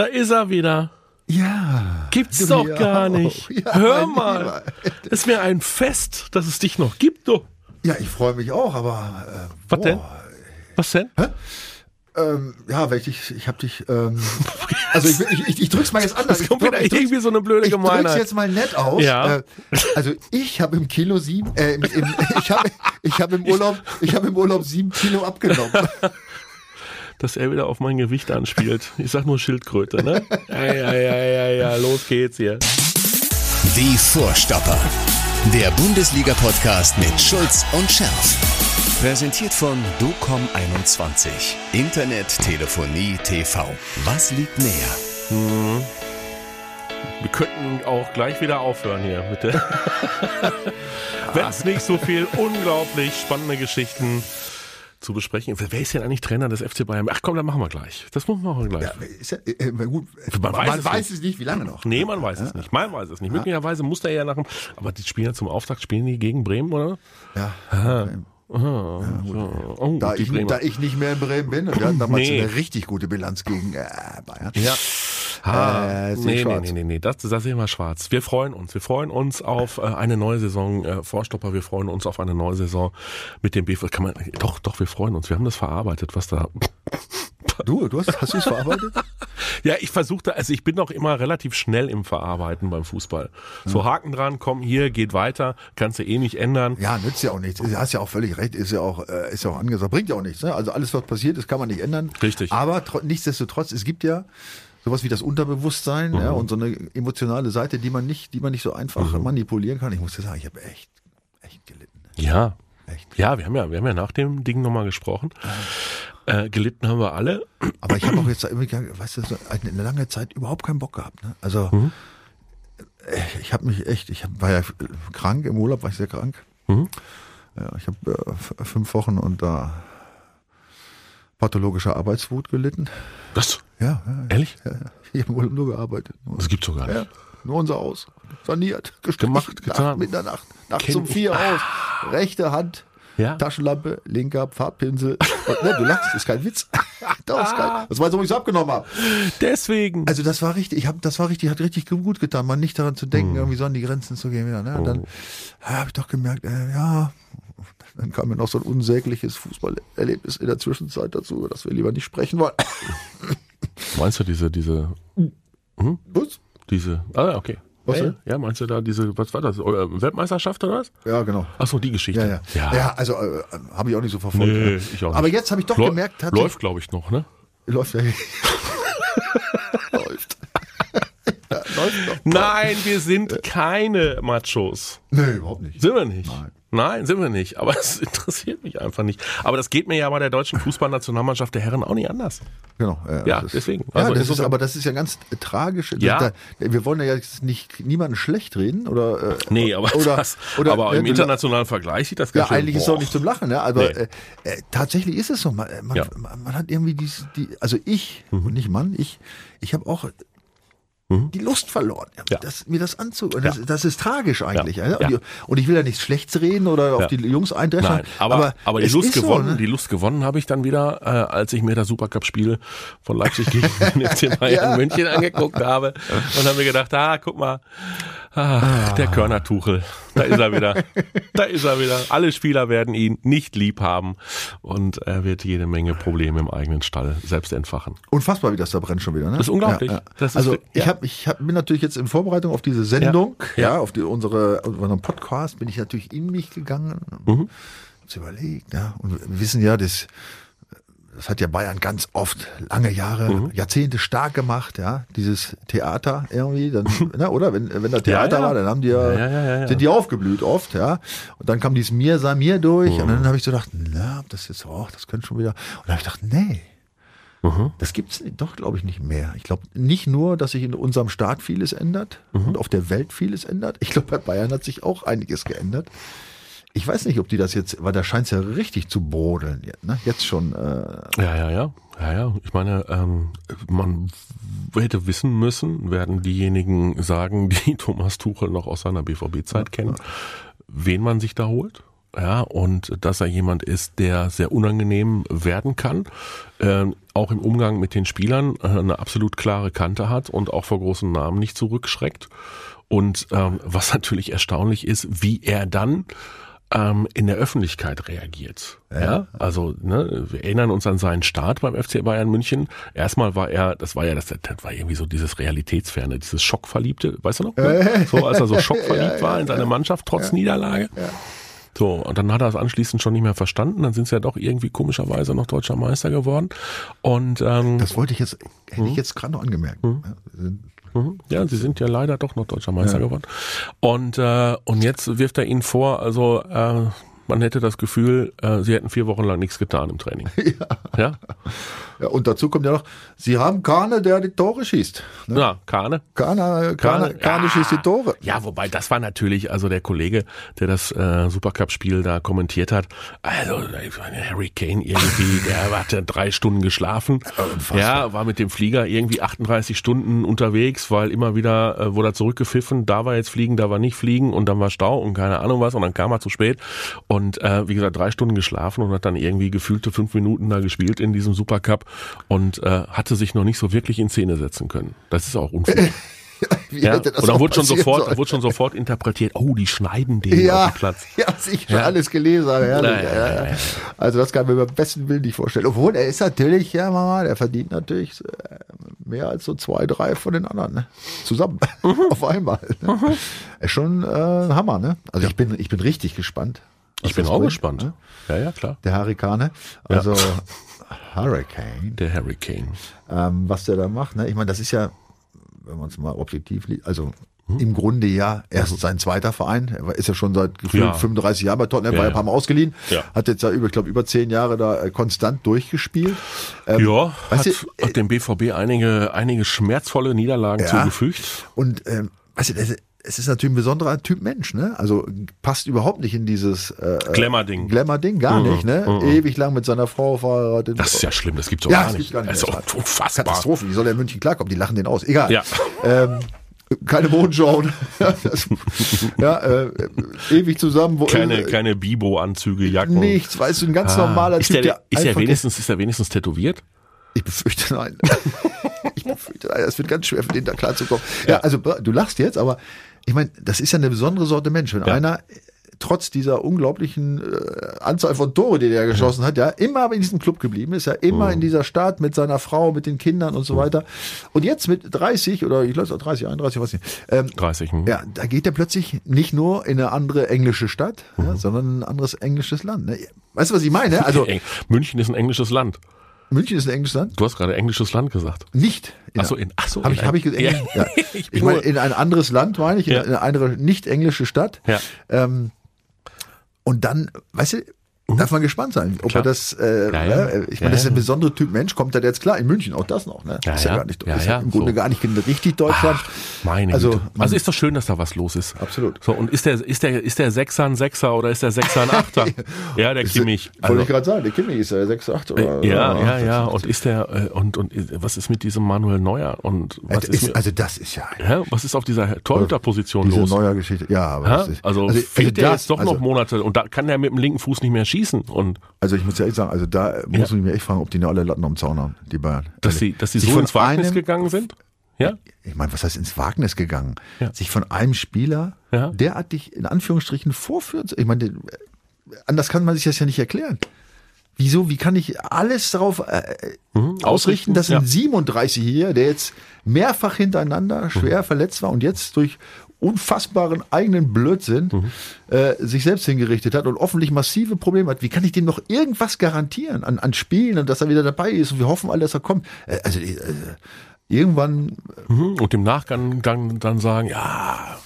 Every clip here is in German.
Da ist er wieder. Ja. Gibt's doch gar auch. nicht. Ja, Hör mal. Lieber. Es wäre ein Fest, dass es dich noch gibt, du. Ja, ich freue mich auch, aber. Äh, Was boah, denn? Was denn? Ähm, ja, weil ich, ich habe dich. Ähm, also ich, ich, ich, ich drück's mal jetzt anders. Das kommt ich, wieder ich drück's- irgendwie so eine blöde ich drück's Gemeinheit. jetzt mal nett aus. Ja. Äh, also ich habe im Kilo sieben, äh, im, im, ich habe ich hab im Urlaub, ich habe im Urlaub sieben Kilo abgenommen. Dass er wieder auf mein Gewicht anspielt. Ich sag nur Schildkröte, ne? Ja, ja, ja, ja, ja, los geht's hier. Die Vorstopper. Der Bundesliga-Podcast mit Schulz und Scherf. Präsentiert von DOCOM21. Internet, Telefonie, TV. Was liegt näher? Wir könnten auch gleich wieder aufhören hier, bitte. Wenn es nicht so viel unglaublich spannende Geschichten zu besprechen. Wer ist denn eigentlich Trainer des FC Bayern? Ach komm, dann machen wir gleich. Das machen wir gleich. Ja, ja, äh, gut. Man weiß es nicht. es nicht, wie lange noch. Nee, man weiß es nicht. Man weiß es nicht. Möglicherweise muss der ja nach dem. Aber die spielen ja zum Auftakt, spielen die gegen Bremen, oder? Ja. So. Oh, Da ich, da ich nicht mehr in Bremen bin, und wir hatten damals Nee. eine richtig gute Bilanz gegen äh, Bayern. Ja. Ah, Äh, nee, nee, nee, nee, nee, das, das sehen wir schwarz. Wir freuen uns. Wir freuen uns auf äh, eine neue Saison äh, Vorstopper. Wir freuen uns auf eine neue Saison mit dem BV. Kann man, doch, doch, wir freuen uns. Wir haben das verarbeitet, was da. Du, du hast, hast du es verarbeitet? Ja, ich versuchte, also ich bin doch immer relativ schnell im Verarbeiten beim Fußball. So Haken dran, komm hier, geht weiter, kannst du eh nicht ändern. Ja, nützt ja auch nichts. Du hast ja auch völlig recht, ist ja auch, äh, ist ja auch angesagt. Bringt ja auch nichts. Ne? Also alles, was passiert ist, kann man nicht ändern. Richtig. Aber tro- nichtsdestotrotz, es gibt ja sowas wie das Unterbewusstsein ja, und so eine emotionale Seite, die man nicht, die man nicht so einfach manipulieren kann. Ich muss dir sagen, ich habe echt, echt gelitten. Ja. Echt. Ja, wir haben ja, wir haben ja nach dem Ding nochmal gesprochen. Äh, gelitten haben wir alle. Aber ich habe auch jetzt irgendwie, weißt du, eine lange Zeit überhaupt keinen Bock gehabt. Ne? Also Mhm. ich habe mich echt, ich hab, war ja krank, im Urlaub war ich sehr krank. Mhm. Ja, ich habe äh, fünf Wochen unter pathologischer Arbeitswut gelitten. Was? Ja, ja, Ehrlich? ja, ich habe Urlaub nur gearbeitet. Nur, Das gibt's doch gar nicht. ja, nur unser Haus. Saniert, gestrichen, Gemacht, getan. Nacht, Mitternacht, nachts um vier aus. Rechte Hand, Ja. Taschenlampe, linker Farbpinsel. Und, ne, du lachst, ist kein Witz. Doch, ist kein, das war so, wie ich es abgenommen habe. Deswegen. Also das war richtig, ich hab, das war richtig, hat richtig gut getan, mal nicht daran zu Hm. denken, irgendwie so an die Grenzen zu gehen wieder. Ne? Und Oh. dann habe ich doch gemerkt, äh, ja, dann kam mir noch so ein unsägliches Fußballerlebnis in der Zwischenzeit dazu, über das wir lieber nicht sprechen wollen. Meinst du diese, diese, Was? diese, ah, okay. Was ja, ja, meinst du da diese, was war das, äh, Weltmeisterschaft oder was? Ja, genau. Ach so, die Geschichte. Ja, ja. Ja, also äh, habe ich auch nicht so verfolgt. Nee, ja. ich auch nicht. Aber jetzt habe ich doch Läu- gemerkt, tatsächlich- Läuft, glaube ich, noch, ne? läuft ja. läuft. ja, läuft doch. Nein, wir sind keine Machos. Nee, überhaupt nicht. Sind wir nicht. Nein. Nein, sind wir nicht. Aber es interessiert mich einfach nicht. Aber das geht mir ja bei der deutschen Fußballnationalmannschaft der Herren auch nicht anders. Genau. äh, Ja, ist- deswegen. Ja, Also das ist, aber das ist ja ganz äh, tragisch. Ja. Da, wir wollen ja jetzt nicht niemanden schlecht reden oder. Äh, Nee, aber, oder, das, oder, aber äh, im internationalen Vergleich sieht das Ja, ganz schön, eigentlich ist es boah. auch nicht zum Lachen, ne? aber Nee. äh, äh, tatsächlich ist es so. Man, man, Ja. man, hat irgendwie diese, die, also ich, Mhm. und nicht Mann, ich, ich habe auch die Lust verloren, Ja. das, mir das anzugucken. Das, das ist tragisch eigentlich. Ja. Ja. Und, Ja. ich, und ich will ja nichts Schlechtes reden oder auf Ja. die Jungs eindreschen. Nein, aber, aber, die Lust ist so, gewonnen, ne? die Lust gewonnen habe ich dann wieder, äh, als ich mir das Supercup-Spiel von Leipzig gegen den FC Bayern Ja. München angeguckt habe und habe mir gedacht, ah, guck mal, ah, der Körnertuchel, da ist er wieder, da ist er wieder. Alle Spieler werden ihn nicht lieb haben und er wird jede Menge Probleme im eigenen Stall selbst entfachen. Unfassbar, wie das da brennt schon wieder. Ne? Das ist unglaublich. Das ist also ich ja. habe, ich hab, bin natürlich jetzt in Vorbereitung auf diese Sendung, Ja. ja, Ja. auf die, unsere, unseren Podcast, bin ich natürlich in mich gegangen, Mhm. überlegt, ja, und wir wissen ja, das, das hat ja Bayern ganz oft lange Jahre, Mhm. Jahrzehnte stark gemacht, ja, dieses Theater irgendwie, dann, ne, oder wenn, wenn da Theater Ja, ja. war, dann haben die ja, Ja, sind die aufgeblüht oft, ja, und dann kam dieses Mir, sei mir durch, und Mhm. dann habe ich so gedacht, na, das ist, oh, das könnte schon wieder, und dann habe ich gedacht, nee, Mhm. das gibt's doch, glaube ich, nicht mehr. Ich glaube nicht nur, dass sich in unserem Staat vieles ändert Mhm. und auf der Welt vieles ändert. Ich glaube, bei Bayern hat sich auch einiges geändert. Ich weiß nicht, ob die das jetzt, weil da scheint es ja richtig zu brodeln. Jetzt, ne? jetzt schon. Äh, Ja, ja, ja. Ja, ja. Ich meine, ähm, man hätte wissen müssen, werden diejenigen sagen, die Thomas Tuchel noch aus seiner BVB-Zeit kennen, wen man sich da holt. Ja, und dass er jemand ist, der sehr unangenehm werden kann, äh, auch im Umgang mit den Spielern äh, eine absolut klare Kante hat und auch vor großen Namen nicht zurückschreckt. Und ähm, was natürlich erstaunlich ist, wie er dann ähm, in der Öffentlichkeit reagiert. Ja. ja. also ne, wir erinnern uns an seinen Start beim FC Bayern München. Erstmal war er, das war ja das, das war irgendwie so dieses Realitätsferne, dieses Schockverliebte, weißt du noch? Ne? So als er so schockverliebt ja, war in seine Mannschaft trotz Niederlage. So, und dann hat er es anschließend schon nicht mehr verstanden. Dann sind sie ja doch irgendwie komischerweise noch deutscher Meister geworden. Und ähm, das wollte ich jetzt, hätte ich hm? jetzt gerade noch angemerkt. Hm? Mhm. Ja, sie sind ja leider doch noch deutscher Meister ja. geworden. Und, äh, und jetzt wirft er ihnen vor, also äh, man hätte das Gefühl, äh, sie hätten vier Wochen lang nichts getan im Training. Ja. ja? Ja, und dazu kommt ja noch, sie haben Kahne, der die Tore schießt. Ne? Ja, Kahne. Kahne, Kahne, Kahne, Kahne ja. schießt die Tore. Ja, wobei das war natürlich, also der Kollege, der das äh, Supercup-Spiel da kommentiert hat, also Harry Kane irgendwie, der hatte drei Stunden geschlafen. Unfassbar. Ja, war mit dem Flieger irgendwie 38 Stunden unterwegs, weil immer wieder äh, wurde er zurückgepfiffen, da war jetzt fliegen, da war nicht fliegen und dann war Stau und keine Ahnung was und dann kam er zu spät und äh, wie gesagt drei Stunden geschlafen und hat dann irgendwie gefühlte fünf Minuten da gespielt in diesem Supercup und äh, hatte sich noch nicht so wirklich in Szene setzen können. Das ist auch unfair. ja? Und dann wurde schon sofort, wurde schon sofort interpretiert, oh, die schneiden den ja, auf den Platz. Ja, ich schon ja. alles gelesen habe. Herrlich, ja, ja, Also das kann ich mir beim besten Willen nicht vorstellen. Obwohl, er ist natürlich, ja Mama, der verdient natürlich äh, mehr als so zwei, drei von den anderen, ne? Zusammen. Mhm. auf einmal. Ne? Mhm. Ist schon äh, ein Hammer, ne? Also ich bin, ich bin richtig gespannt. Ich bin auch bringt, gespannt. Ne? Ja, ja, klar. Der Hurricane. Also Hurricane. Der Hurricane. Ähm, was der da macht, ne? Ich meine, das ist ja, wenn man es mal objektiv liest, also hm? im Grunde ja erst sein zweiter Verein. Er ist ja schon seit gefühlt ja. 35 Jahren bei Tottenham, ja, war ja ein paar Mal ausgeliehen. Ja. Hat jetzt ja über, ich glaube, über zehn Jahre da äh, konstant durchgespielt. Ähm, ja, hat, du, hat dem BVB einige, einige schmerzvolle Niederlagen ja. zugefügt. Und ähm, weißt du, es ist natürlich ein besonderer Typ Mensch, ne? Also passt überhaupt nicht in dieses äh, äh Glamour-Ding. Glamour-Ding, gar mhm. nicht, ne? Mhm. Ewig lang mit seiner Frau verheiratet. Das ist ja schlimm, das gibt's auch ja, gar, nicht. gar nicht. Das ist auch unfassbar. Katastrophe, wie soll er in München klarkommen? Die lachen den aus. Egal. Ja. Ähm, keine Modenschau. ja, äh, ewig zusammen. Wo, keine, äh, keine Bibo-Anzüge, Jacken. Nichts, weißt du, ein ganz ah. normaler ist Typ. Der, der ist, der wenigstens, ist er wenigstens tätowiert? Ich befürchte nein. ich befürchte nein. Es wird ganz schwer für den da klarzukommen. Ja. ja, also du lachst jetzt, aber ich meine, das ist ja eine besondere Sorte Mensch. Wenn ja. einer trotz dieser unglaublichen äh, Anzahl von Tore, die der geschossen hat, ja, immer in diesem Club geblieben ist, ja immer mhm. in dieser Stadt mit seiner Frau, mit den Kindern und so mhm. weiter. Und jetzt mit 30 oder ich glaube 30, 31, weiß nicht. Ähm, 30. Mh. Ja, da geht er plötzlich nicht nur in eine andere englische Stadt, mhm. ja, sondern ein anderes englisches Land. Ne? Weißt du, was ich meine? Also München ist ein englisches Land. München ist ein englisches Land? Du hast gerade englisches Land gesagt. Nicht. In Achso, in, achso. Habe ich, hab ich gesagt? Ja. ja. ich, ich meine, in ein anderes Land meine ich, in, ja. eine andere nicht englische Stadt. Ja. Ähm, und dann, weißt du. Darf man gespannt sein, ob klar. er das, äh, ja, ja. Ne, ich meine, das ist ein besonderer Typ Mensch, kommt er jetzt klar, in München auch das noch, ne? Ja, ist ja, gar nicht, ist ja, im Grunde so. gar nicht richtig Deutschland. Ach, meine also, Güte. Also ist doch schön, dass da was los ist. Absolut. So, und ist der, ist der, ist der Sechser ein Sechser oder ist der Sechser ein Achter? ja, der Kimmich. Also, wollte ich gerade sagen, der Kimmich ist der Sechser, Achter oder? Ja, ja, ja, und ist der, äh, und, und was ist mit diesem Manuel Neuer und was ist, mit, also das ist ja, ja, was ist auf dieser Torhüterposition los? Diese Neuer Geschichte, ja, aber also, also fehlt also der jetzt doch noch also Monate und da kann er mit dem linken Fuß nicht mehr schießen und also ich muss ja echt sagen, also da ja. muss ich mich echt fragen, ob die noch alle Latten am Zaun haben, die Bayern. Dass sie, dass sie so ins Wagnis einem, gegangen sind? Ja. Ich meine, was heißt ins Wagnis gegangen? Ja. Sich von einem Spieler ja. derartig in Anführungsstrichen vorführen. Ich meine, anders kann man sich das ja nicht erklären. Wieso? Wie kann ich alles darauf äh, mhm, ausrichten, dass ein ja. 37 hier, der jetzt mehrfach hintereinander schwer mhm. verletzt war und jetzt durch unfassbaren eigenen Blödsinn mhm. äh, sich selbst hingerichtet hat und offentlich massive Probleme hat. Wie kann ich dem noch irgendwas garantieren an, an Spielen und dass er wieder dabei ist und wir hoffen alle, dass er kommt? Äh, also äh, irgendwann mhm. und im Nachgang dann, dann sagen, ja,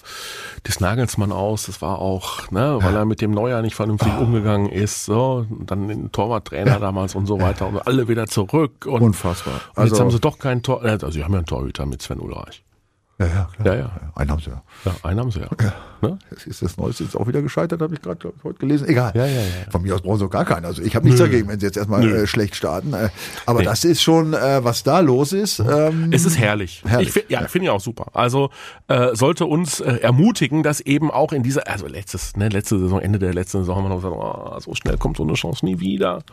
das Nagelsmann aus, das war auch, ne, weil ja. er mit dem Neuer nicht vernünftig oh. umgegangen ist, so, dann den Torwarttrainer ja. damals und so weiter und alle wieder zurück und unfassbar. Und also, jetzt haben sie doch keinen Tor, äh, also sie haben ja einen Torhüter mit Sven Ulreich. Ja, ja, klar. Ja, ja. Einen haben sie ja. Ja, einen haben sie ja. Ne? Das ist das Neueste jetzt auch wieder gescheitert, habe ich gerade heute gelesen. Egal. Ja, ja, ja. Von mir aus brauchen sie auch gar keinen. Also ich habe nichts dagegen, wenn sie jetzt erstmal äh, schlecht starten. Äh, aber Nee. das ist schon, äh, was da los ist. Ähm, Es ist herrlich. Herrlich, Ich find, ja, finde ich auch super. Also äh, sollte uns äh, ermutigen, dass eben auch in dieser, also letztes, ne, letzte Saison, Ende der letzten Saison haben wir noch gesagt, oh, so schnell kommt so eine Chance nie wieder.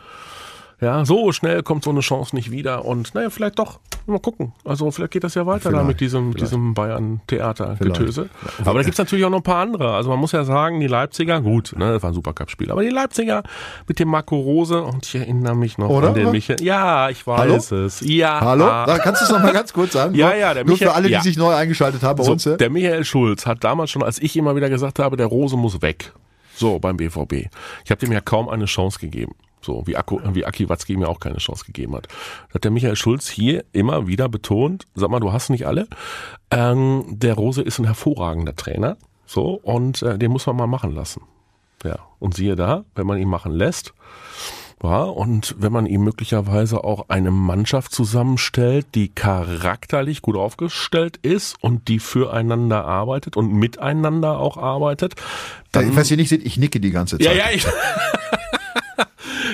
Ja, so schnell kommt so eine Chance nicht wieder. Und naja, vielleicht doch. Mal gucken. Also vielleicht geht das ja weiter da Vielleicht, mit diesem, vielleicht. diesem Bayern-Theater-Getöse. Aber da gibt's natürlich auch noch ein paar andere. Also man muss ja sagen, die Leipziger, gut, ne, das war ein Supercup-Spiel. Aber die Leipziger mit dem Marco Rose, und ich erinnere mich noch Oder? an den Michael. Ja, ich weiß Hallo? es. Ja. Hallo? Da kannst du es noch mal ganz kurz sagen? Ja, ja, der Nur Michael- für alle, die ja. sich neu eingeschaltet haben bei So, uns. der Michael Schulz hat damals schon, als ich immer wieder gesagt habe, der Rose muss weg. So, beim BVB. Ich habe dem ja kaum eine Chance gegeben. So, wie, Akku, wie Aki Watzki mir auch keine Chance gegeben hat. Da hat der Michael Schulz hier immer wieder betont, sag mal, du hast nicht alle. Ähm, der Rose ist ein hervorragender Trainer. So, und äh, den muss man mal machen lassen. Ja, und siehe da, wenn man ihn machen lässt, ja, und wenn man ihm möglicherweise auch eine Mannschaft zusammenstellt, die charakterlich gut aufgestellt ist und die füreinander arbeitet und miteinander auch arbeitet, ich weiß hier nicht, seht, ich nicke die ganze Zeit. ja, ja, ich.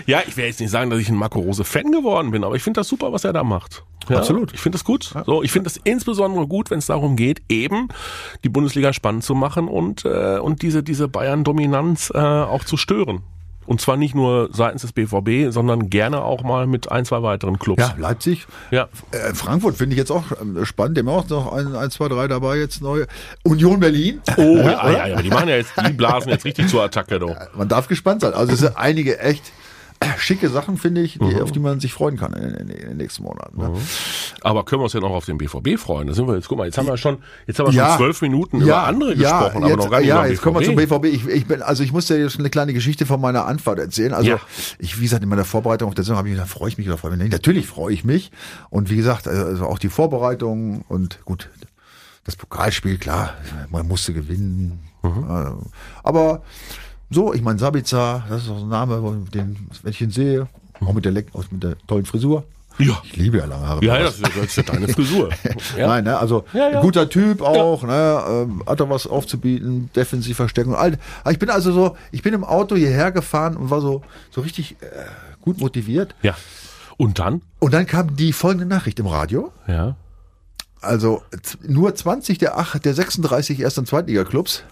ja, ich will jetzt nicht sagen, dass ich ein Marco Rose Fan geworden bin, aber ich finde das super, was er da macht. Ja, Absolut. Ich finde das gut. So, ich finde das insbesondere gut, wenn es darum geht, eben die Bundesliga spannend zu machen und äh, und diese diese Bayern-Dominanz äh, auch zu stören. Und zwar nicht nur seitens des BVB, sondern gerne auch mal mit ein, zwei weiteren Clubs. Ja, Leipzig. Ja. Äh, Frankfurt finde ich jetzt auch ähm, spannend. Die haben auch noch ein, ein, zwei, drei dabei jetzt neu. Union Berlin. Oh, ja, ja, ja, die machen ja jetzt, die blasen jetzt richtig zur Attacke, doch. Man darf gespannt sein. Also es sind einige echt schicke Sachen, finde ich, die, Mhm. auf die man sich freuen kann in, in, in den nächsten Monaten. Ne? Aber können wir uns ja noch auf den BVB freuen? Da sind wir jetzt, guck mal, jetzt haben wir schon, jetzt haben wir Ja. schon zwölf Minuten über andere gesprochen, aber jetzt, noch gar nicht ja, jetzt kommen wir zum BVB. BVB. Ich, ich bin, also ich muss dir jetzt eine kleine Geschichte von meiner Anfahrt erzählen. Also Ja. ich, wie gesagt, in meiner Vorbereitung auf der Saison habe ich gesagt, freue ich mich oder freue ich mich nicht. Natürlich freue ich mich. Und wie gesagt, also auch die Vorbereitung und gut, das Pokalspiel, klar, man musste gewinnen. Mhm. Ja, Aber so, ich meine, Sabitzer, das ist auch so ein Name, den, wenn ich ihn sehe, auch mit der, Leck- auch mit der tollen Frisur. Ja. Ich liebe ja lange Haare. Ja, das ist, das ist ja deine Frisur. Ja. Nein, ne, also Ja, ja. guter Typ auch, ne, ähm, hat er was aufzubieten, defensiv verstecken. All, ich bin also so, ich bin im Auto hierher gefahren und war so, so richtig äh, gut motiviert. ja. Und dann? Und dann kam die folgende Nachricht im Radio. Ja. Also nur 20 der, ach, der 36 Erst- und Zweitliga-Clubs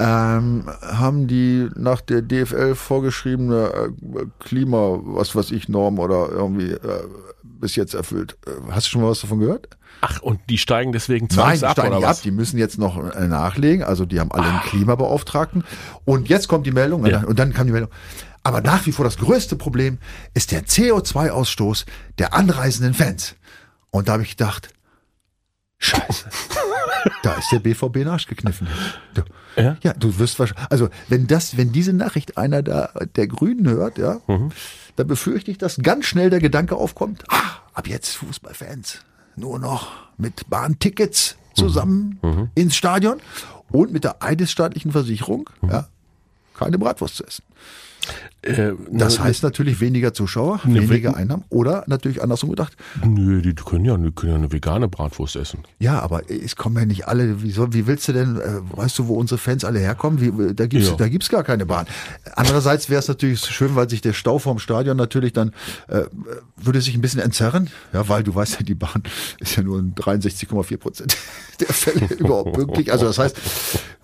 ähm, haben die nach der DFL vorgeschriebene äh, Klima, was weiß ich, Norm oder irgendwie äh, bis jetzt erfüllt. Äh, Hast du schon mal was davon gehört? Ach, und die steigen deswegen Nein, zwangs die ab, steigen nicht was? ab, die müssen jetzt noch äh, nachlegen. Also die haben alle einen Klimabeauftragten. Und jetzt kommt die Meldung, Ja. und dann kam die Meldung. Aber nach wie vor das größte Problem ist der CO2-Ausstoß der anreisenden Fans. Und da habe ich gedacht, Scheiße. da ist der BVB in den Arsch gekniffen. Du, Ja? ja, du wirst wahrscheinlich, also wenn das, wenn diese Nachricht einer der, der Grünen hört, ja, Mhm. dann befürchte ich, dass ganz schnell der Gedanke aufkommt, ah, ab jetzt Fußballfans nur noch mit Bahntickets zusammen Mhm. ins Stadion und mit der eidesstaatlichen Versicherung, Mhm. ja, keine Bratwurst zu essen. Äh, Das ne- heißt natürlich weniger Zuschauer, Ne, weniger we- Einnahmen oder natürlich andersrum gedacht, Nö, die können ja, die können ja eine vegane Bratwurst essen. Ja, aber es kommen ja nicht alle. Wie, soll, wie willst du denn, äh, weißt du, wo unsere Fans alle herkommen? Wie, da gibt's Ja. da gibt's gar keine Bahn. Andererseits wäre es natürlich schön, weil sich der Stau vorm Stadion natürlich dann, äh, würde sich ein bisschen entzerren. Ja, weil du weißt ja, die Bahn ist ja nur in 63,4 Prozent der Fälle überhaupt pünktlich. Also das heißt,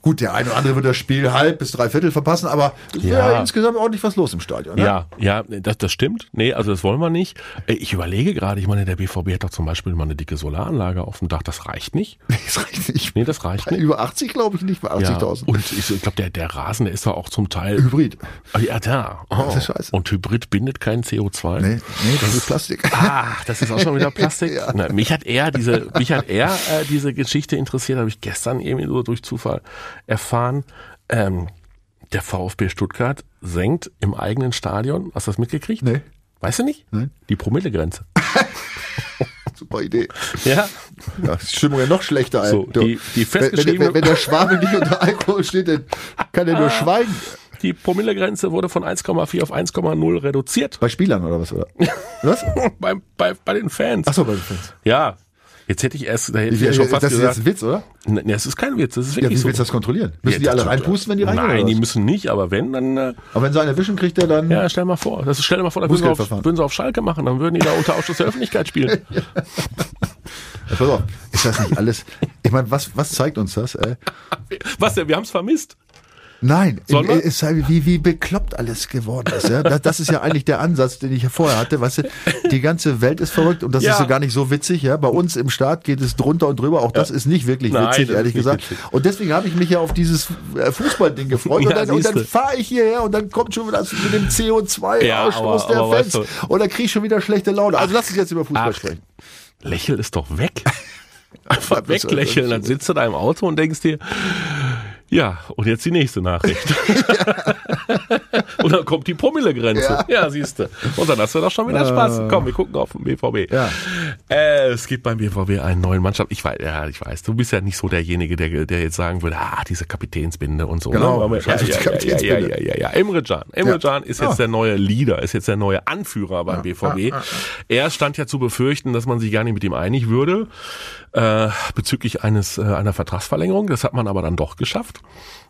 gut, der eine oder andere wird das Spiel halb bis drei Viertel verpassen, aber es wäre Ja. insgesamt ordentlich was los im Stadion. Ne? Ja, ja, das, das stimmt. Nee, also das wollen wir nicht. Ich überlege gerade, ich meine, der BVB hat doch zum Beispiel mal eine dicke Solaranlage auf dem Dach. Das reicht nicht. Das reicht nicht. Nee, das reicht nicht. Über 80 glaube ich nicht, bei Ja, 80.000. und ich, ich glaube, der, der Rasen, der ist doch auch zum Teil. Hybrid. Ah, Ja, da. Oh. Das ist scheiße. Und Hybrid bindet kein CO2. Nee, nee, das ist Plastik. Ach, das ist auch schon wieder Plastik. Ja. Na, mich hat eher diese, mich hat eher äh, diese Geschichte interessiert, habe ich gestern irgendwie so durch Zufall erfahren. Ähm, der VfB Stuttgart senkt im eigenen Stadion. Hast du das mitgekriegt? Nee. Weißt du nicht? Nein. Die Promillegrenze. Super Idee. Ja. Ja, die Stimmung ja noch schlechter. So, die- die wenn, wenn, festgeschriebene- wenn, wenn der Schwabe nicht unter Alkohol steht, dann kann er nur schweigen. Die Promillegrenze wurde von 1,4 auf 1,0 reduziert. Bei Spielern oder was? Oder? Was? bei, bei, bei den Fans. Achso, bei den Fans. Ja. Jetzt hätte ich erst, da hätte ich ja schon fast das gesagt. ist jetzt ein Witz, oder? Ne, das ist kein Witz, das ist Ja, wirklich wie so. willst du das kontrollieren? Müssen Ja, die alle das- reinpusten, wenn die reingehen? Nein, die müssen nicht, aber wenn, dann, äh, Aber wenn sie einen erwischen, kriegt der dann. ja, stell mal vor. Das ist, stell dir mal vor, da würden sie, auf, würden sie auf Schalke machen, dann würden die da unter Ausschuss der Öffentlichkeit spielen. Ja, pass auf, ist das nicht alles? Ich meine, was, was zeigt uns das? Äh? Was denn? Wir haben es vermisst. Nein, äh, ist halt wie, wie bekloppt alles geworden ist. Ja? Das, das ist ja eigentlich der Ansatz, den ich ja vorher hatte. Weißt du, die ganze Welt ist verrückt und das Ja. ist ja gar nicht so witzig. Ja? Bei uns im Staat geht es drunter und drüber. Auch das ist nicht wirklich Nein, witzig, ehrlich gesagt. witzig. Und deswegen habe ich mich ja auf dieses äh, Fußballding gefreut. Ja, und dann, dann fahre ich hierher und dann kommt schon wieder das mit dem CO2-Ausstoß Ja, aber- der aber Fans. weißt Und dann kriege ich schon wieder schlechte Laune. Also lass uns jetzt über Fußbal Ach. sprechen. Lächel ist doch weg. Einfach ist- weglächeln, dann sitzt du da im Auto und denkst dir, ja, und jetzt die nächste Nachricht. und dann kommt die Promillegrenze. Ja, siehst du. Und dann hast du doch schon wieder Spaß. Komm, wir gucken auf den BVB. Ja. Äh, es gibt beim BVB einen neuen Mannschaft. Ich weiß, ja, ich weiß, du bist ja nicht so derjenige, der, der jetzt sagen würde, ah, diese Kapitänsbinde und so. Genau, ne? Ja, ja, ja, ja, ja, ja, ja, ja. Emre Can. Emre Ja. Can ist jetzt Ah. der neue Leader, ist jetzt der neue Anführer beim BVB. Er stand ja zu befürchten, dass man sich gar nicht mit ihm einig würde äh, bezüglich eines äh, einer Vertragsverlängerung. Das hat man aber dann doch geschafft.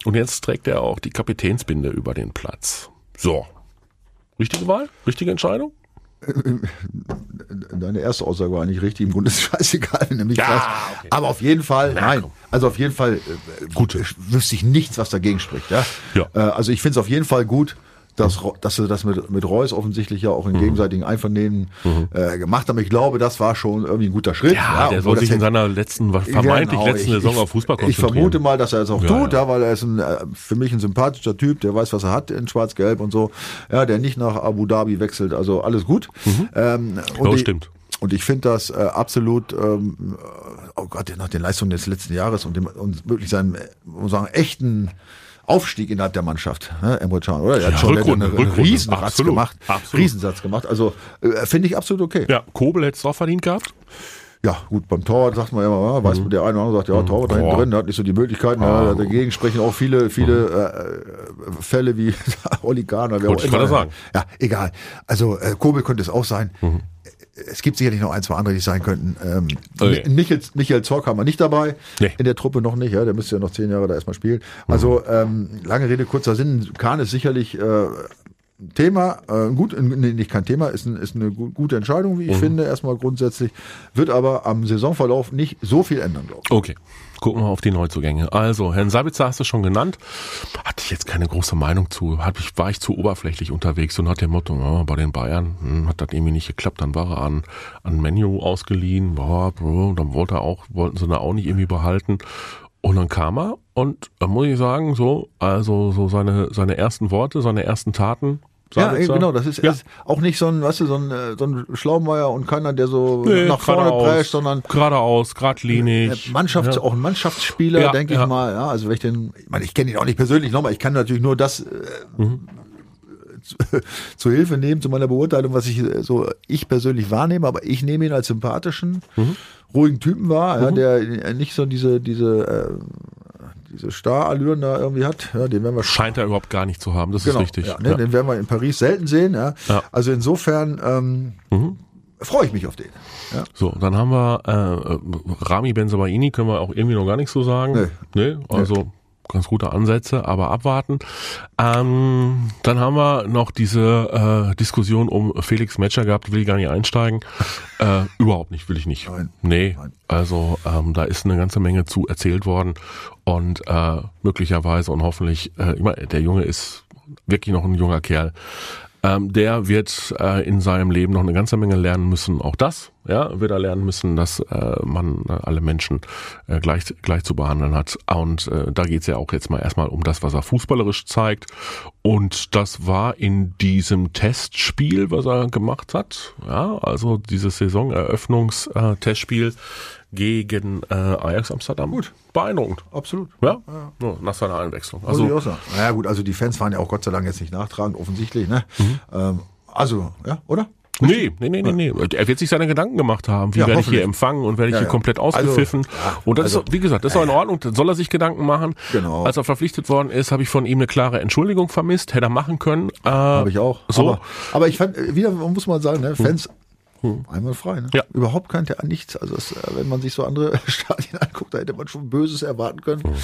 Und jetzt trägt er auch die Kapitänsbinde über den Platz. So. Richtige Wahl? Richtige Entscheidung? Deine erste Aussage war eigentlich richtig. Im Grunde ist es scheißegal, nämlich Ja, okay. Aber auf jeden Fall, nein. komm. Also auf jeden Fall äh, gut. Wüsste ich nichts, was dagegen spricht. Ja. Ja. Äh, also ich finde es auf jeden Fall gut, dass, dass sie das mit, mit Reus offensichtlich ja auch Mhm. in gegenseitigen Einvernehmen äh, gemacht haben. Ich glaube, das war schon irgendwie ein guter Schritt. Ja, der obwohl soll das sich in seiner letzten, vermeintlich Genau, letzten ich- Saison ich- auf Fußball Ich konzentrieren. vermute mal, dass er es auch Ja, tut, ja. ja. weil er ist ein, äh, für mich ein sympathischer Typ, der weiß, was er hat in Schwarz-Gelb und so. Ja, der nicht nach Abu Dhabi wechselt. Also alles gut. Ähm, und Ja, ich- stimmt. Und ich finde das äh, absolut, ähm, oh Gott, nach den Leistungen des letzten Jahres und, dem, und wirklich seinem, muss sagen, echten Aufstieg innerhalb der Mannschaft, ne, Emre Can, oder? Er hat Ja, schon Rückrunde, einen, Rückrunde. Riesenratz Absolut, gemacht. absolut. Riesensatz gemacht. Also äh, finde ich absolut okay. Ja, Kobel hätte es auch verdient gehabt. Ja, gut, beim Torwart sagt man ja immer, weiß Mhm. man, der eine oder andere sagt, ja, Torwart da hinten drin, der hat nicht so die Möglichkeiten. Ah. Ja, dagegen sprechen auch viele, viele äh, Fälle wie Oli Kahn oder wer auch immer. Ja, egal. Also äh, Kobel könnte es auch sein. Mhm. Es gibt sicherlich noch ein, zwei andere, die es sein könnten. Ähm, Okay. Michael, Michael Zorc haben wir nicht dabei. Nee. In der Truppe noch nicht, ja. Der müsste ja noch zehn Jahre da erstmal spielen. Also, ähm, lange Rede, kurzer Sinn. Kahn ist sicherlich äh, Thema, äh, gut, nee, nicht kein Thema, ist, ein, ist eine gu- gute Entscheidung, wie ich finde, erstmal grundsätzlich, wird aber am Saisonverlauf nicht so viel ändern, glaube ich. Okay. Gucken wir auf die Neuzugänge. Also, Herrn Sabitzer hast du schon genannt. Hatte ich jetzt keine große Meinung zu. Ich, war ich zu oberflächlich unterwegs und hat dem Motto, ja, bei den Bayern hm, hat das irgendwie nicht geklappt. Dann war er an, an Menu ausgeliehen. Boah, bro, dann wollte er auch, wollten sie ihn auch nicht irgendwie behalten. Und dann kam er und da muss ich sagen, so, also so seine, seine ersten Worte, seine ersten Taten. Ja, genau, das ist, ja. ist auch nicht so ein, weißt du, so ein, äh, so ein Schlaumeier und keiner, der so Nee, nach vorne geradeaus, prescht, sondern geradeaus, geradlinig. Äh, Mannschafts-, Ja. auch ein Mannschaftsspieler, Ja, denke ich mal. Ja, also wenn ich den, ich meine, ich kenne ihn auch nicht persönlich nochmal, ich kann natürlich nur das äh, Mhm. zu, Hilfe nehmen zu meiner Beurteilung, was ich äh, so ich persönlich wahrnehme, aber ich nehme ihn als sympathischen, Mhm. ruhigen Typen wahr, ja, der nicht so diese, diese, äh, diese Starallüren da irgendwie hat. Ja, den werden wir Scheint er überhaupt gar nicht zu haben, das genau, ist richtig. Ja, ne, Ja. Den werden wir in Paris selten sehen. Ja. Mhm. Also insofern ähm, freue ich mich auf den. So, dann haben wir äh, Rami Benzabaini, können wir auch irgendwie noch gar nichts so sagen. Nee. also ganz gute Ansätze, aber abwarten. Ähm, dann haben wir noch diese äh, Diskussion um Felix Metscher gehabt, will ich gar nicht einsteigen. äh, überhaupt nicht, will ich nicht. Nein. Nee, Nein. also ähm, da ist eine ganze Menge zu erzählt worden und äh, möglicherweise und hoffentlich, äh, ich meine, der Junge ist wirklich noch ein junger Kerl. Ähm, der wird äh, in seinem Leben noch eine ganze Menge lernen müssen. Auch das, ja, wird er lernen müssen, dass äh, man äh, alle Menschen äh, gleich, gleich zu behandeln hat. Und äh, da geht's ja auch jetzt mal erstmal um das, was er fußballerisch zeigt. Und das war in diesem Testspiel, was er gemacht hat. Ja, also dieses Saisoneröffnungs-Testspiel gegen äh, Ajax Amsterdam. Gut. Beeindruckend. Absolut. Ja, ja. nach seiner Einwechslung. Also, Also. Naja gut, also die Fans waren ja auch Gott sei Dank jetzt nicht nachtragend, offensichtlich. Ne? Mhm. Ähm, also, ja, oder? Nee, nee, nee, nee, nee. Er wird sich seine Gedanken gemacht haben. Wie Ja, werde ich hier empfangen und werde ich Ja, hier ja. komplett Also, ausgepfiffen? ja, und das also, ist, wie gesagt, das ist auch in Ordnung. Dann soll er sich Gedanken machen. Genau. Als er verpflichtet worden ist, habe ich von ihm eine klare Entschuldigung vermisst. Hätte er machen können. Äh, Habe ich auch. So. Aber, aber ich fand, äh, wieder muss man sagen, ne, Fans hm. einmal frei. Ne? Ja. Überhaupt kein Theater, nichts. Also es, äh, wenn man sich so andere Stadien anguckt, da hätte man schon Böses erwarten können. Mhm.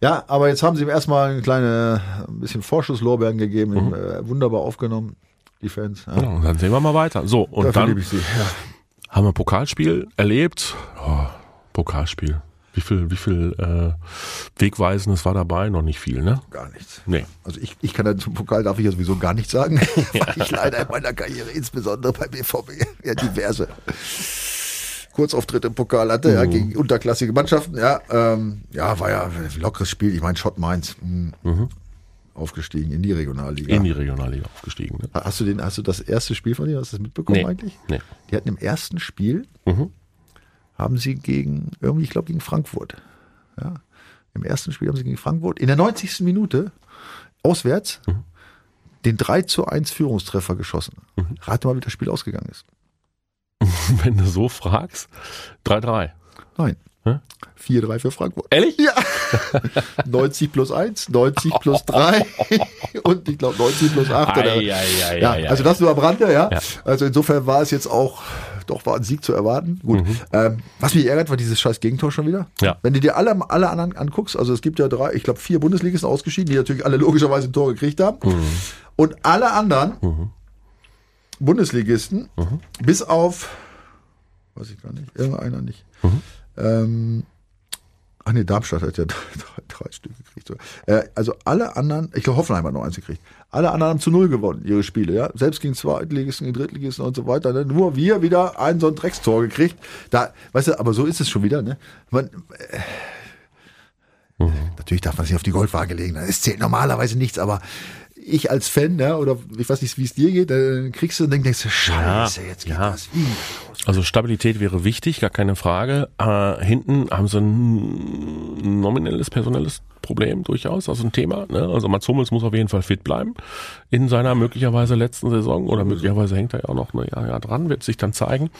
Ja, aber jetzt haben sie ihm erstmal ein kleine, ein bisschen Vorschusslorbeeren gegeben, mhm. äh, wunderbar aufgenommen, die Fans. Ja. ja. und dann sehen wir mal weiter. So, und Dafür dann ja. haben wir ein Pokalspiel erlebt. Oh, Pokalspiel. Wie viel, wie viel äh, Wegweisendes war dabei? Noch nicht viel, ne? Gar nichts. Nee. Also ich, ich kann da zum Pokal darf ich ja sowieso gar nichts sagen, weil ich leider in meiner Karriere, insbesondere bei BVB, ja diverse Kurzauftritte im Pokal hatte, mhm. ja, gegen unterklassige Mannschaften. Ja, ähm, ja, war ja ein lockeres Spiel. Ich meine, Schott Mainz. Hm. Mhm. Aufgestiegen in die Regionalliga. In die Regionalliga aufgestiegen. Ne? Hast du den, hast du das erste Spiel von dir, hast du das mitbekommen nee. eigentlich? Nee. Die hatten im ersten Spiel mhm haben sie gegen, irgendwie, ich glaube, gegen Frankfurt. Ja. Im ersten Spiel haben sie gegen Frankfurt in der 90. Minute auswärts mhm. den 3 zu 1 Führungstreffer geschossen. Mhm. Rate mal, wie das Spiel ausgegangen ist. Wenn du so fragst, 3-3. Nein. 4-3 für Frankfurt. Ehrlich? Ja. 90 plus 1, 90 plus 3 und ich glaube 90 plus 8. Ei, ei, ei, ja, also das nur am Rande, ja. ja. Also insofern war es jetzt auch doch war ein Sieg zu erwarten. Gut. Mhm. Ähm, was mich ärgert, war dieses scheiß Gegentor schon wieder. Ja. Wenn du dir alle, alle anderen anguckst, also es gibt ja drei, ich glaube vier Bundesligisten ausgeschieden, die natürlich alle logischerweise ein Tor gekriegt haben. Mhm. Und alle anderen mhm. Bundesligisten, mhm. bis auf, weiß ich gar nicht, irgendeiner nicht. Ähm, Ach nee, Darmstadt hat ja drei, drei Stück gekriegt. Äh, also alle anderen, ich glaube Hoffenheim hat noch eins gekriegt. Alle anderen haben zu null gewonnen, ihre Spiele, ja. Selbst gegen Zweitligisten, gegen Drittligisten und so weiter. Ne? Nur wir wieder ein so ein Dreckstor gekriegt. Da, weißt du, aber so ist es schon wieder, ne? Man, äh, mhm. Natürlich darf man sich auf die Goldwaage legen. Es zählt normalerweise nichts, aber ich als Fan, ja, oder ich weiß nicht, wie es dir geht, dann kriegst du und denkst, scheiße, jetzt geht ja. das. Also Stabilität wäre wichtig, gar keine Frage. Äh, hinten haben sie ein nominelles, personelles Problem durchaus, also ein Thema. Ne? Also Mats Hummels muss auf jeden Fall fit bleiben in seiner möglicherweise letzten Saison oder möglicherweise hängt er ja auch noch ein Jahr, Jahr dran, wird sich dann zeigen.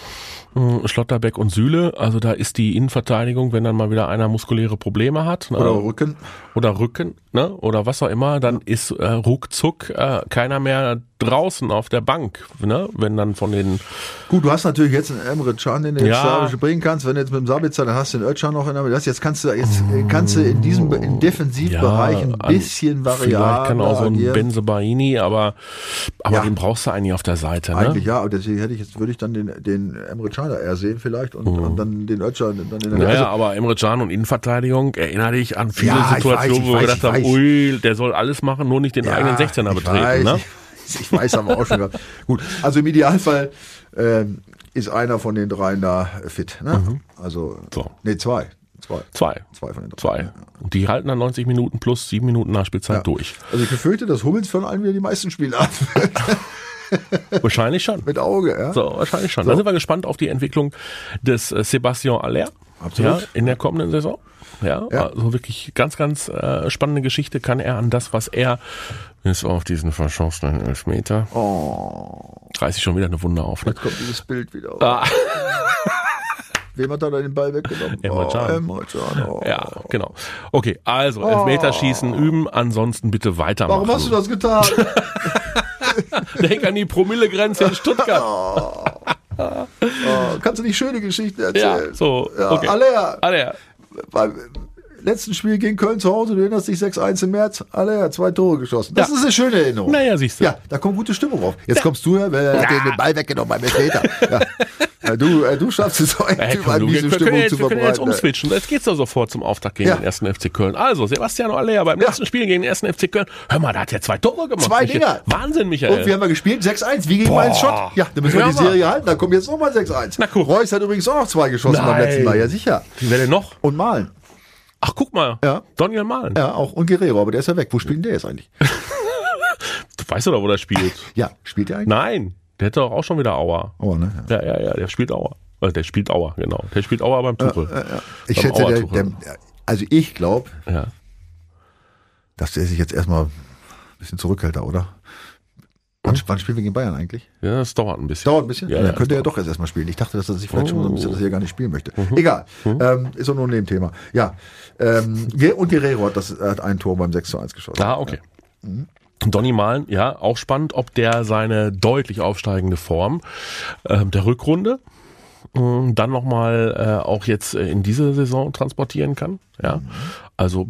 Hm, Schlotterbeck und Süle, also da ist die Innenverteidigung, wenn dann mal wieder einer muskuläre Probleme hat. Ne? Oder Rücken. Oder Rücken, ne? oder was auch immer, dann ist äh, ruckzuck äh, keiner mehr draußen auf der Bank, ne? wenn dann von den... Gut, du hast natürlich jetzt einen Emre Can, den du ja. jetzt bringen kannst, wenn du jetzt mit dem Sabitzer, dann hast du den Özcan noch in der Jetzt kannst du, jetzt kannst du in diesem, in Defensivbereich ja, ein bisschen variabel Vielleicht kann auch so ein Benze Baini, aber, aber ja. den brauchst du eigentlich auf der Seite. Ne? Eigentlich ja, und deswegen hätte ich jetzt, würde ich dann den, den Emre Can eher sehen vielleicht und, mhm. und dann den Özcan dann der Naja, also, aber Emre Can und Innenverteidigung, erinnere dich an viele Situationen, wo wir gedacht haben, ui, der soll alles machen, nur nicht den eigenen 16er betreten. Weiß, ne? Ich weiß, haben wir auch schon gehabt. Gut, also im Idealfall äh, ist einer von den dreien da fit. Ne? Mhm. Also, so. nee, zwei. Zwei. Zwei. Zwei von den drei. Zwei. Und die halten dann 90 Minuten plus sieben Minuten Nachspielzeit ja. durch. Also ich befürchte, dass Hummels von allen wieder die meisten Spiele hat. wahrscheinlich schon. Mit Auge, ja. So, wahrscheinlich schon. So. Dann sind wir gespannt auf die Entwicklung des äh, Sebastian Aller. Absolut. Ja, in der kommenden Saison. Ja, ja. also wirklich ganz, ganz äh, spannende Geschichte kann er an das, was er ist auf diesen verschossenen Elfmeter. Oh. Reiß ich schon wieder eine Wunde auf. Ne? Jetzt kommt dieses Bild wieder auf. Ah. Wem hat da den Ball weggenommen? Emre Can. Oh, Emre Can. Oh. Ja, genau. Okay, also oh. Elfmeterschießen üben, ansonsten bitte weitermachen. Warum hast du das getan? Denk an die Promillegrenze in Stuttgart. Oh. Oh, kannst du nicht schöne Geschichten erzählen? Ja, so. Ja, okay. Aller. Aller beim letzten Spiel gegen Köln zu Hause, du erinnerst dich 6-1 im März, alle zwei Tore geschossen. Das ja. ist eine schöne Erinnerung. Naja, siehst du. Ja, da kommt gute Stimmung auf. Jetzt ja. kommst du ja, wer hat den Ball weggenommen beim Elfmeter. ja. Du, äh, du schaffst es auch, hey, komm, du, diese Stimmung jetzt, zu verbreiten. Wir können jetzt umswitchen. Jetzt geht's doch sofort zum Auftakt gegen ja. den ersten FC Köln. Also, Sebastian Aller beim ja. letzten Spiel gegen den ersten FC Köln. Hör mal, da hat er zwei Tore gemacht. Zwei Dinger. Wahnsinn, Michael. Und wir haben ja gespielt 6-1, wie gegen meinen Schott. Ja, dann müssen wir die Serie halten. Da kommt jetzt nochmal 6-1. Na cool. Reus hat übrigens auch noch zwei geschossen Nein. beim letzten Mal. Ja, sicher. Wer denn noch? Und Malen. Ach, guck mal. Ja. Daniel Malen. Ja, auch. Und Guerrero, aber der ist ja weg. Wo spielt denn der jetzt eigentlich? du weißt doch, wo der spielt. Ja, spielt der eigentlich? Nein. Der hätte doch auch schon wieder Auer. Auer, ne? Ja, ja, ja, der spielt Auer. Äh, der spielt Auer, genau. Der spielt Auer beim Tuchel. Ja, ja, Ich schätze, der, der, also ich glaube, ja. dass der sich jetzt erstmal ein bisschen zurückhält da, oder? Wann, wann, spielen wir gegen Bayern eigentlich? Ja, das dauert ein bisschen. Dauert ein bisschen? Ja, dann könnte er ja doch erst erstmal spielen. Ich dachte, dass er sich vielleicht oh. schon so ein bisschen, dass er gar nicht spielen möchte. Mhm. Egal. Mhm. Ähm, ist auch nur ein Nebenthema. Ja. Ähm, und Guerrero hat, das, hat ein Tor beim 6 zu 1 geschossen. Ah, okay. Ja. Mhm. Donny Malen, ja, auch spannend, ob der seine deutlich aufsteigende Form äh, der Rückrunde äh, dann nochmal äh, auch jetzt äh, in diese Saison transportieren kann. Ja, mhm. also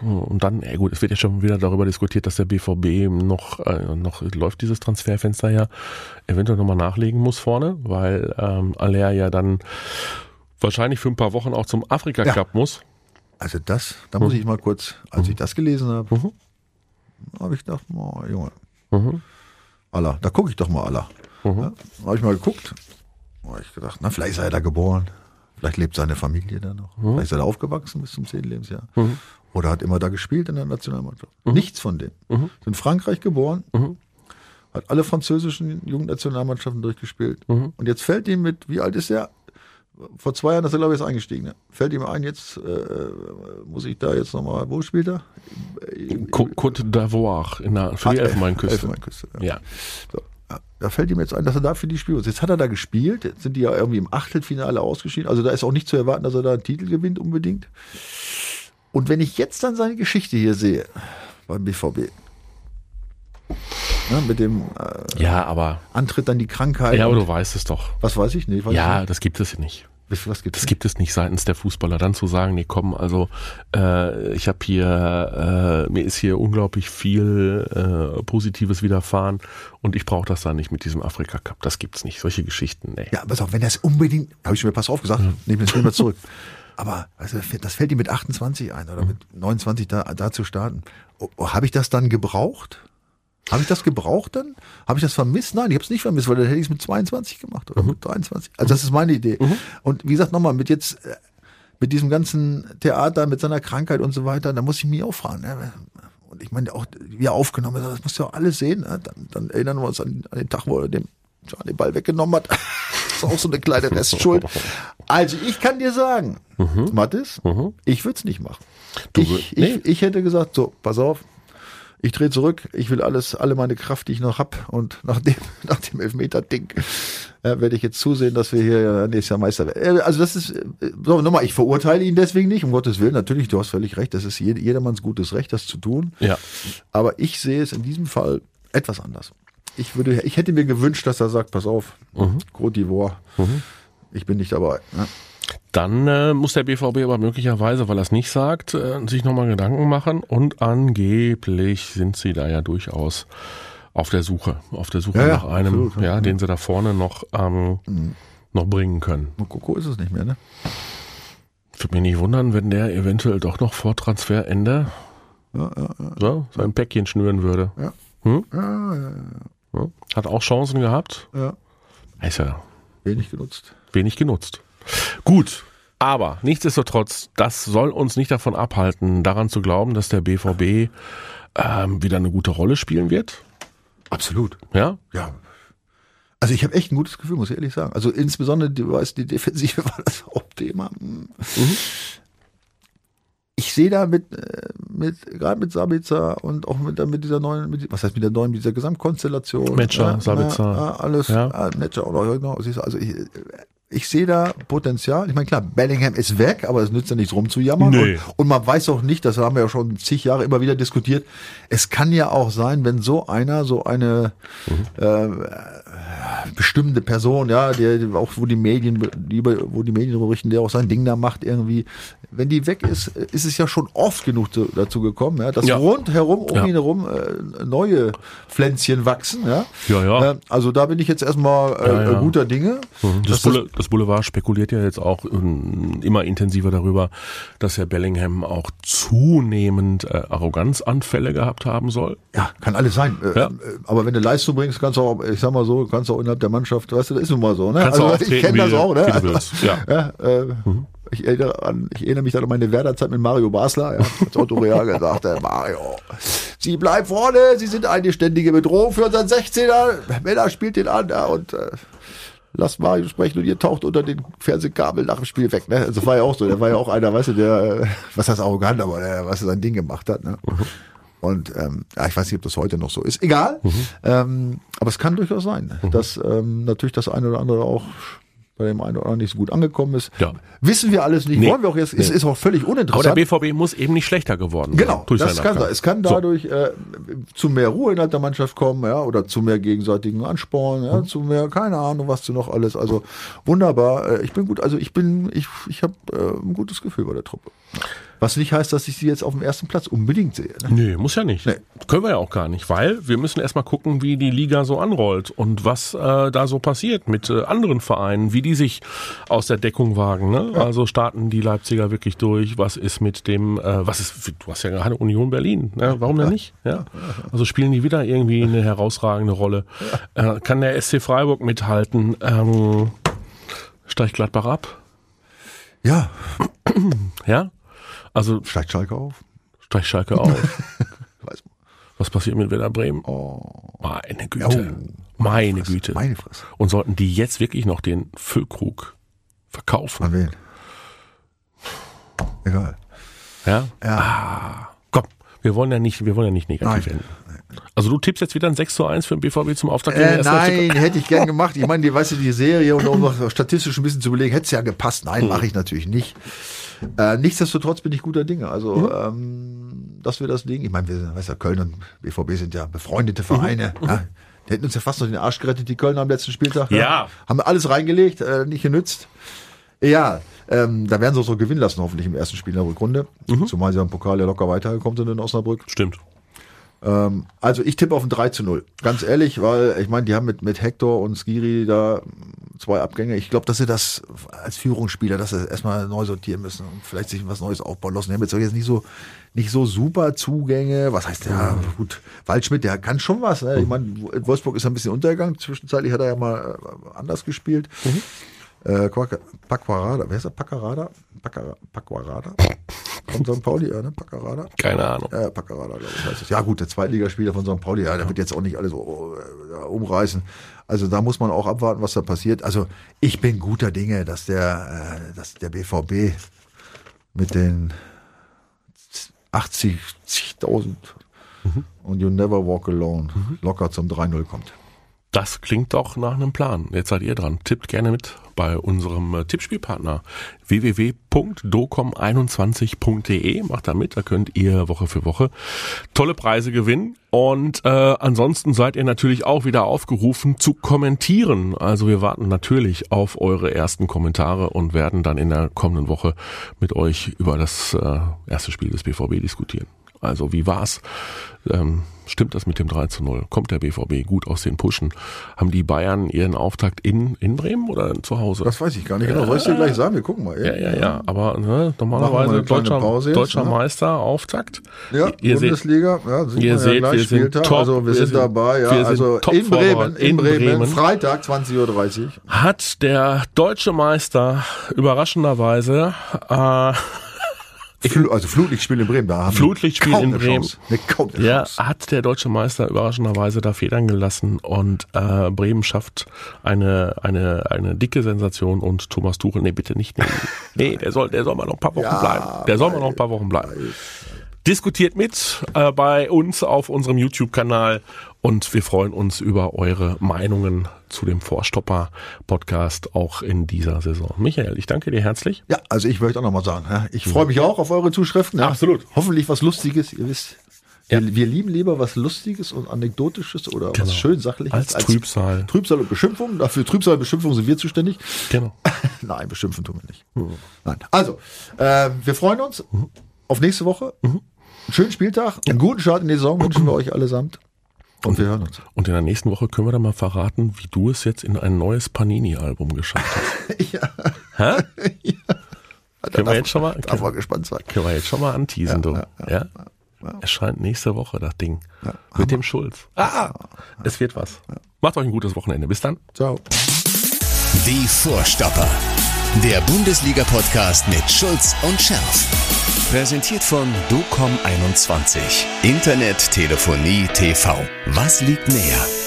und dann, ja gut, es wird ja schon wieder darüber diskutiert, dass der BVB noch, äh, noch läuft dieses Transferfenster ja, eventuell nochmal nachlegen muss vorne, weil ähm, Aller ja dann wahrscheinlich für ein paar Wochen auch zum Afrika Cup ja. muss. Also das, da muss mhm. ich mal kurz, als mhm. ich das gelesen habe, mhm. Habe ich gedacht, oh, Junge, mhm. Allah, da gucke ich doch mal Allah. Mhm. Ja, habe ich mal geguckt, habe ich gedacht, na vielleicht ist er da geboren, vielleicht lebt seine Familie da noch, mhm. vielleicht ist er da aufgewachsen bis zum 10. Lebensjahr. Mhm. Oder hat immer da gespielt in der Nationalmannschaft. Mhm. Nichts von dem. Mhm. Ist in Frankreich geboren, mhm. hat alle französischen Jugendnationalmannschaften durchgespielt. Mhm. Und jetzt fällt ihm mit, wie alt ist er? Vor zwei Jahren ist er, glaube ich, jetzt eingestiegen. Ne? Fällt ihm ein, jetzt äh, muss ich da jetzt nochmal, wo spielt er? Côte d'Ivoire, in der, für die ah, Elfenbeinküste. Elfenbeinküste, ja. ja. So. Da fällt ihm jetzt ein, dass er dafür die spielt. Jetzt hat er da gespielt, jetzt sind die ja irgendwie im Achtelfinale ausgeschieden. Also da ist auch nicht zu erwarten, dass er da einen Titel gewinnt unbedingt. Und wenn ich jetzt dann seine Geschichte hier sehe beim BVB, Ne, mit dem äh, ja, aber Antritt dann die Krankheit. Ja, aber du weißt es doch. Was weiß ich nicht? Weiß ja, nicht. das gibt es nicht. Was gibt das gibt es nicht seitens der Fußballer, dann zu sagen, nee, komm, also äh, ich habe hier, äh, mir ist hier unglaublich viel äh, Positives widerfahren und ich brauche das dann nicht mit diesem Afrika Cup. Das gibt's nicht, solche Geschichten. Nee. Ja, pass auf, wenn das unbedingt, habe ich mir pass auf gesagt, mhm. nehme das mal zurück. Aber also, das fällt ihm mit 28 ein oder mit 29 da, da zu starten. Oh, habe ich das dann gebraucht? Habe ich das gebraucht dann? Habe ich das vermisst? Nein, ich habe es nicht vermisst, weil dann hätte ich es mit 22 gemacht oder mhm. mit 23. Also das ist meine Idee. Mhm. Und wie gesagt, nochmal, mit jetzt, äh, mit diesem ganzen Theater, mit seiner Krankheit und so weiter, da muss ich mich auch fragen. Ne? Und ich meine, auch wie er aufgenommen ist, das musst du ja alles sehen. Ne? Dann, dann erinnern wir uns an, an den Tag, wo er dem John den Ball weggenommen hat. das ist auch so eine kleine Restschuld. Also ich kann dir sagen, mhm. Mathis, mhm. ich würde es nicht machen. Du, ich, nee. ich, ich hätte gesagt, so, pass auf, ich drehe zurück, ich will alles, alle meine Kraft, die ich noch hab und nach dem, nach dem Elfmeter-Ding äh, werde ich jetzt zusehen, dass wir hier nächstes Jahr Meister werden. Äh, also das ist, äh, so, nochmal, ich verurteile ihn deswegen nicht, um Gottes Willen, natürlich, du hast völlig recht, das ist jedermanns gutes Recht, das zu tun. Ja. Aber ich sehe es in diesem Fall etwas anders ich würde, ich hätte mir gewünscht, dass er sagt, pass auf, mhm. Côte d'Ivoire, mhm. ich bin nicht dabei. Ne? Dann äh, muss der BVB aber möglicherweise, weil er es nicht sagt, äh, sich nochmal Gedanken machen und angeblich sind sie da ja durchaus auf der Suche, auf der Suche ja, nach einem, absolut, ja, den sie da vorne noch, ähm, mhm. noch bringen können. Mokoko ist es nicht mehr, ne? Würde mich nicht wundern, wenn der eventuell doch noch vor Transferende ja, ja, ja. So, sein Päckchen schnüren würde. Ja. Hm? Ja, ja, ja. Hat auch Chancen gehabt. Ja. Ist ja wenig genutzt. Wenig genutzt. Gut. Aber nichtsdestotrotz, das soll uns nicht davon abhalten, daran zu glauben, dass der BVB ähm, wieder eine gute Rolle spielen wird. Absolut. Ja? Ja. Also ich habe echt ein gutes Gefühl, muss ich ehrlich sagen. Also insbesondere, du weißt, die Defensive war das Hauptthema. Mhm ich sehe da mit, äh, mit gerade mit Sabitzer und auch mit, mit dieser neuen, mit, was heißt mit der neuen, mit dieser Gesamtkonstellation. Metscher, ja, Sabitzer. Ja, alles, ja. ja Metscher oder genau. Also ich, ich sehe da Potenzial. Ich meine, klar, Bellingham ist weg, aber es nützt ja nichts rumzujammern. Nee. Und, und man weiß auch nicht, das haben wir ja schon zig Jahre immer wieder diskutiert. Es kann ja auch sein, wenn so einer, so eine mhm. äh, bestimmte Person, ja, der auch wo die Medien, die, wo die Medien berichten, der auch sein Ding da macht irgendwie. Wenn die weg ist, ist es ja schon oft genug zu, dazu gekommen, ja, dass ja. rundherum um ja. ihn herum äh, neue Pflänzchen wachsen, ja. Ja, ja. Äh, also da bin ich jetzt erstmal äh, guter Dinge. Mhm. Das, das Boulevard spekuliert ja jetzt auch ähm, immer intensiver darüber, dass Herr Bellingham auch zunehmend äh, Arroganzanfälle gehabt haben soll. Ja, kann alles sein. Äh, ja. Aber wenn du Leistung bringst, kannst du auch, ich sag mal so, kannst du auch innerhalb der Mannschaft, weißt du, das ist nun mal so, ne? Kannst also ich kenne das auch, ne? Also, ja. ja äh, mhm. ich, erinnere an, ich erinnere mich dann an meine Werderzeit mit Mario Basler, ja, als Otto Real gesagt, der Mario, Sie bleiben vorne, Sie sind eine ständige Bedrohung für unseren 16er. Männer spielt den an, ja, und äh, lasst Mario sprechen und ihr taucht unter den Fernsehkabel nach dem Spiel weg. Ne? Also war ja auch so, der war ja auch einer, weißt du, der, äh, was heißt arrogant, aber der, was sein Ding gemacht hat. Ne? Mhm. Und ähm, ja, ich weiß nicht, ob das heute noch so ist. Egal. Mhm. Ähm, aber es kann durchaus sein, mhm. dass ähm, natürlich das eine oder andere auch bei dem einen oder anderen nicht so gut angekommen ist. Ja. Wissen wir alles nicht, Nee. wollen wir auch jetzt, es Nee. ist auch völlig Aber uninteressant. der BVB muss eben nicht schlechter geworden sein. Genau, durch das kann sein. Es kann So. dadurch äh, zu mehr Ruhe innerhalb der Mannschaft kommen, ja, oder zu mehr gegenseitigen Ansporn, Mhm. ja, zu mehr, keine Ahnung, was zu noch alles. Also wunderbar. Äh, ich bin gut, also ich bin, ich, ich habe äh, ein gutes Gefühl bei der Truppe. Was nicht heißt, dass ich sie jetzt auf dem ersten Platz unbedingt sehe. Ne? Nee, muss ja nicht. Nee. Können wir ja auch gar nicht, weil wir müssen erstmal gucken, wie die Liga so anrollt und was äh, da so passiert mit äh, anderen Vereinen, wie die sich aus der Deckung wagen. Ne? Also starten die Leipziger wirklich durch, was ist mit dem, äh, was ist, du hast ja gerade Union Berlin, ne? warum denn nicht? Ja? Also spielen die wieder irgendwie eine herausragende Rolle. Äh, kann der SC Freiburg mithalten? Ähm, steigt Gladbach ab? Ja, Ja? Also steigt Schalke auf. steigt Schalke auf. Weiß man. Was passiert mit Werder Bremen? Oh, Meine Güte. Oh. Meine Güte. meine Fresse. Und sollten die jetzt wirklich noch den Füllkrug verkaufen? An wen? Egal. Ja? Ja. Ah, komm, wir wollen ja nicht, wir wollen ja nicht negativ Nein. enden. Also du tippst jetzt wieder ein 6 zu 1 für den BVB zum Auftakt Äh, nein, hätte ich gern gemacht. Ich meine, die, weißt du, die Serie und um noch statistisch ein bisschen zu belegen, hätte es ja gepasst. Nein, mache ich natürlich nicht. Äh, nichtsdestotrotz bin ich guter Dinge. Also, ähm, dass wir das Ding, ich meine, wir, weißt ja, Köln und BVB sind ja befreundete Vereine. Ja. Die hätten uns ja fast noch den Arsch gerettet, die Kölner am letzten Spieltag. Ja. Haben alles reingelegt, äh, nicht genützt. Ja, ähm, da werden sie uns auch gewinnen lassen, hoffentlich im ersten Spiel in der Rückrunde. Zumal sie am Pokal ja locker weitergekommen sind in Osnabrück. Stimmt. Ähm, also ich tippe auf ein 3 zu 0. Ganz ehrlich, weil ich meine, die haben mit, mit Hector und Skiri da zwei Abgänge. Ich glaube, dass sie das als Führungsspieler, dass sie erstmal neu sortieren müssen und vielleicht sich was Neues aufbauen lassen. Die haben jetzt auch jetzt nicht so, nicht so super Zugänge. Was heißt ja, gut, Waldschmidt, der kann schon was. Ne? Ich meine, Wolfsburg ist ein bisschen untergegangen. Zwischenzeitlich hat er ja mal äh, anders gespielt. Äh, Quack- Pacquarada, wer ist der? Paccarada? Paccara- Pacquarada? Von St. Pauli, ja, ne? Paccarada? Keine Ahnung. Ja, Paccarada, glaube ich, heißt es. Ja, gut, der Zweitligaspieler von St. Pauli, ja, der wird jetzt auch nicht alles so, äh, umreißen. Also da muss man auch abwarten, was da passiert. Also ich bin guter Dinge, dass der, äh, dass der BVB mit den 80.000 und You Never Walk Alone locker zum 3-0 kommt. Das klingt doch nach einem Plan. Jetzt seid ihr dran. Tippt gerne mit bei unserem äh, Tippspielpartner www.docom21.de. Macht da mit, da könnt ihr Woche für Woche tolle Preise gewinnen. Und äh, ansonsten seid ihr natürlich auch wieder aufgerufen zu kommentieren. Also wir warten natürlich auf eure ersten Kommentare und werden dann in der kommenden Woche mit euch über das äh, erste Spiel des BVB diskutieren. Also wie war's? Ähm, stimmt das mit dem 3 zu 0? Kommt der BVB gut aus den Puschen? Haben die Bayern ihren Auftakt in, in Bremen oder zu Hause? Das weiß ich gar nicht genau. Soll ich dir gleich sagen? Wir gucken mal. ja, ja, ja. Aber ne, normalerweise deutscher, jetzt, deutscher ne? Meister, Auftakt. Ja, ihr seht, Bundesliga, ja, sieht ihr ja seht, gleich, wir sind top, also wir, wir sind, sind- dabei, ja, also in Bremen, in In Bremen, Bremen. Freitag 20.30 Uhr. hat der deutsche Meister überraschenderweise äh, Fl also Flutlichtspiel in Bremen, da haben Flutlichtspiel kaum in Bremen. Chance. Ne, kaum Ja, Chance. hat der deutsche Meister überraschenderweise da Federn gelassen und äh, Bremen schafft eine, eine, eine dicke Sensation und Thomas Tuchel, nee, bitte nicht nehmen. Nee, der soll, der soll mal noch ein paar Wochen Ja, bleiben. Der soll mal noch ein paar Wochen bleiben. Diskutiert mit äh, bei uns auf unserem YouTube-Kanal und wir freuen uns über eure Meinungen zu dem Vorstopper-Podcast auch in dieser Saison. Michael, ich danke dir herzlich. Ja, also ich möchte auch nochmal sagen, ja, ich freue mich auch auf eure Zuschriften. Ja. Absolut. Hoffentlich was Lustiges, ihr wisst. Wir, wir lieben lieber was Lustiges und Anekdotisches oder Genau. was schön Sachliches Als Trübsal. Trübsal und Beschimpfung. Dafür Trübsal und Beschimpfung sind wir zuständig. Genau. Nein, beschimpfen tun wir nicht. Nein. Also, äh, wir freuen uns auf nächste Woche. Einen schönen Spieltag, einen guten Start in die Saison wünschen wir euch allesamt. Und wir hören uns. Und in der nächsten Woche können wir dann mal verraten, wie du es jetzt in ein neues Panini-Album geschafft hast. ja, Hä? da Können wir jetzt schon mal, Darf können, man gespannt sein. können wir jetzt schon mal anteasen, du. Ja? Erscheint nächste Woche das Ding. Mit dem Schulz. Ah, es wird was. Macht euch ein gutes Wochenende. Bis dann. Ciao. Die Vorstopper. Der Bundesliga-Podcast mit Schulz und Scherf. Präsentiert von DOCOM21. Internet, Telefonie, TV. Was liegt näher?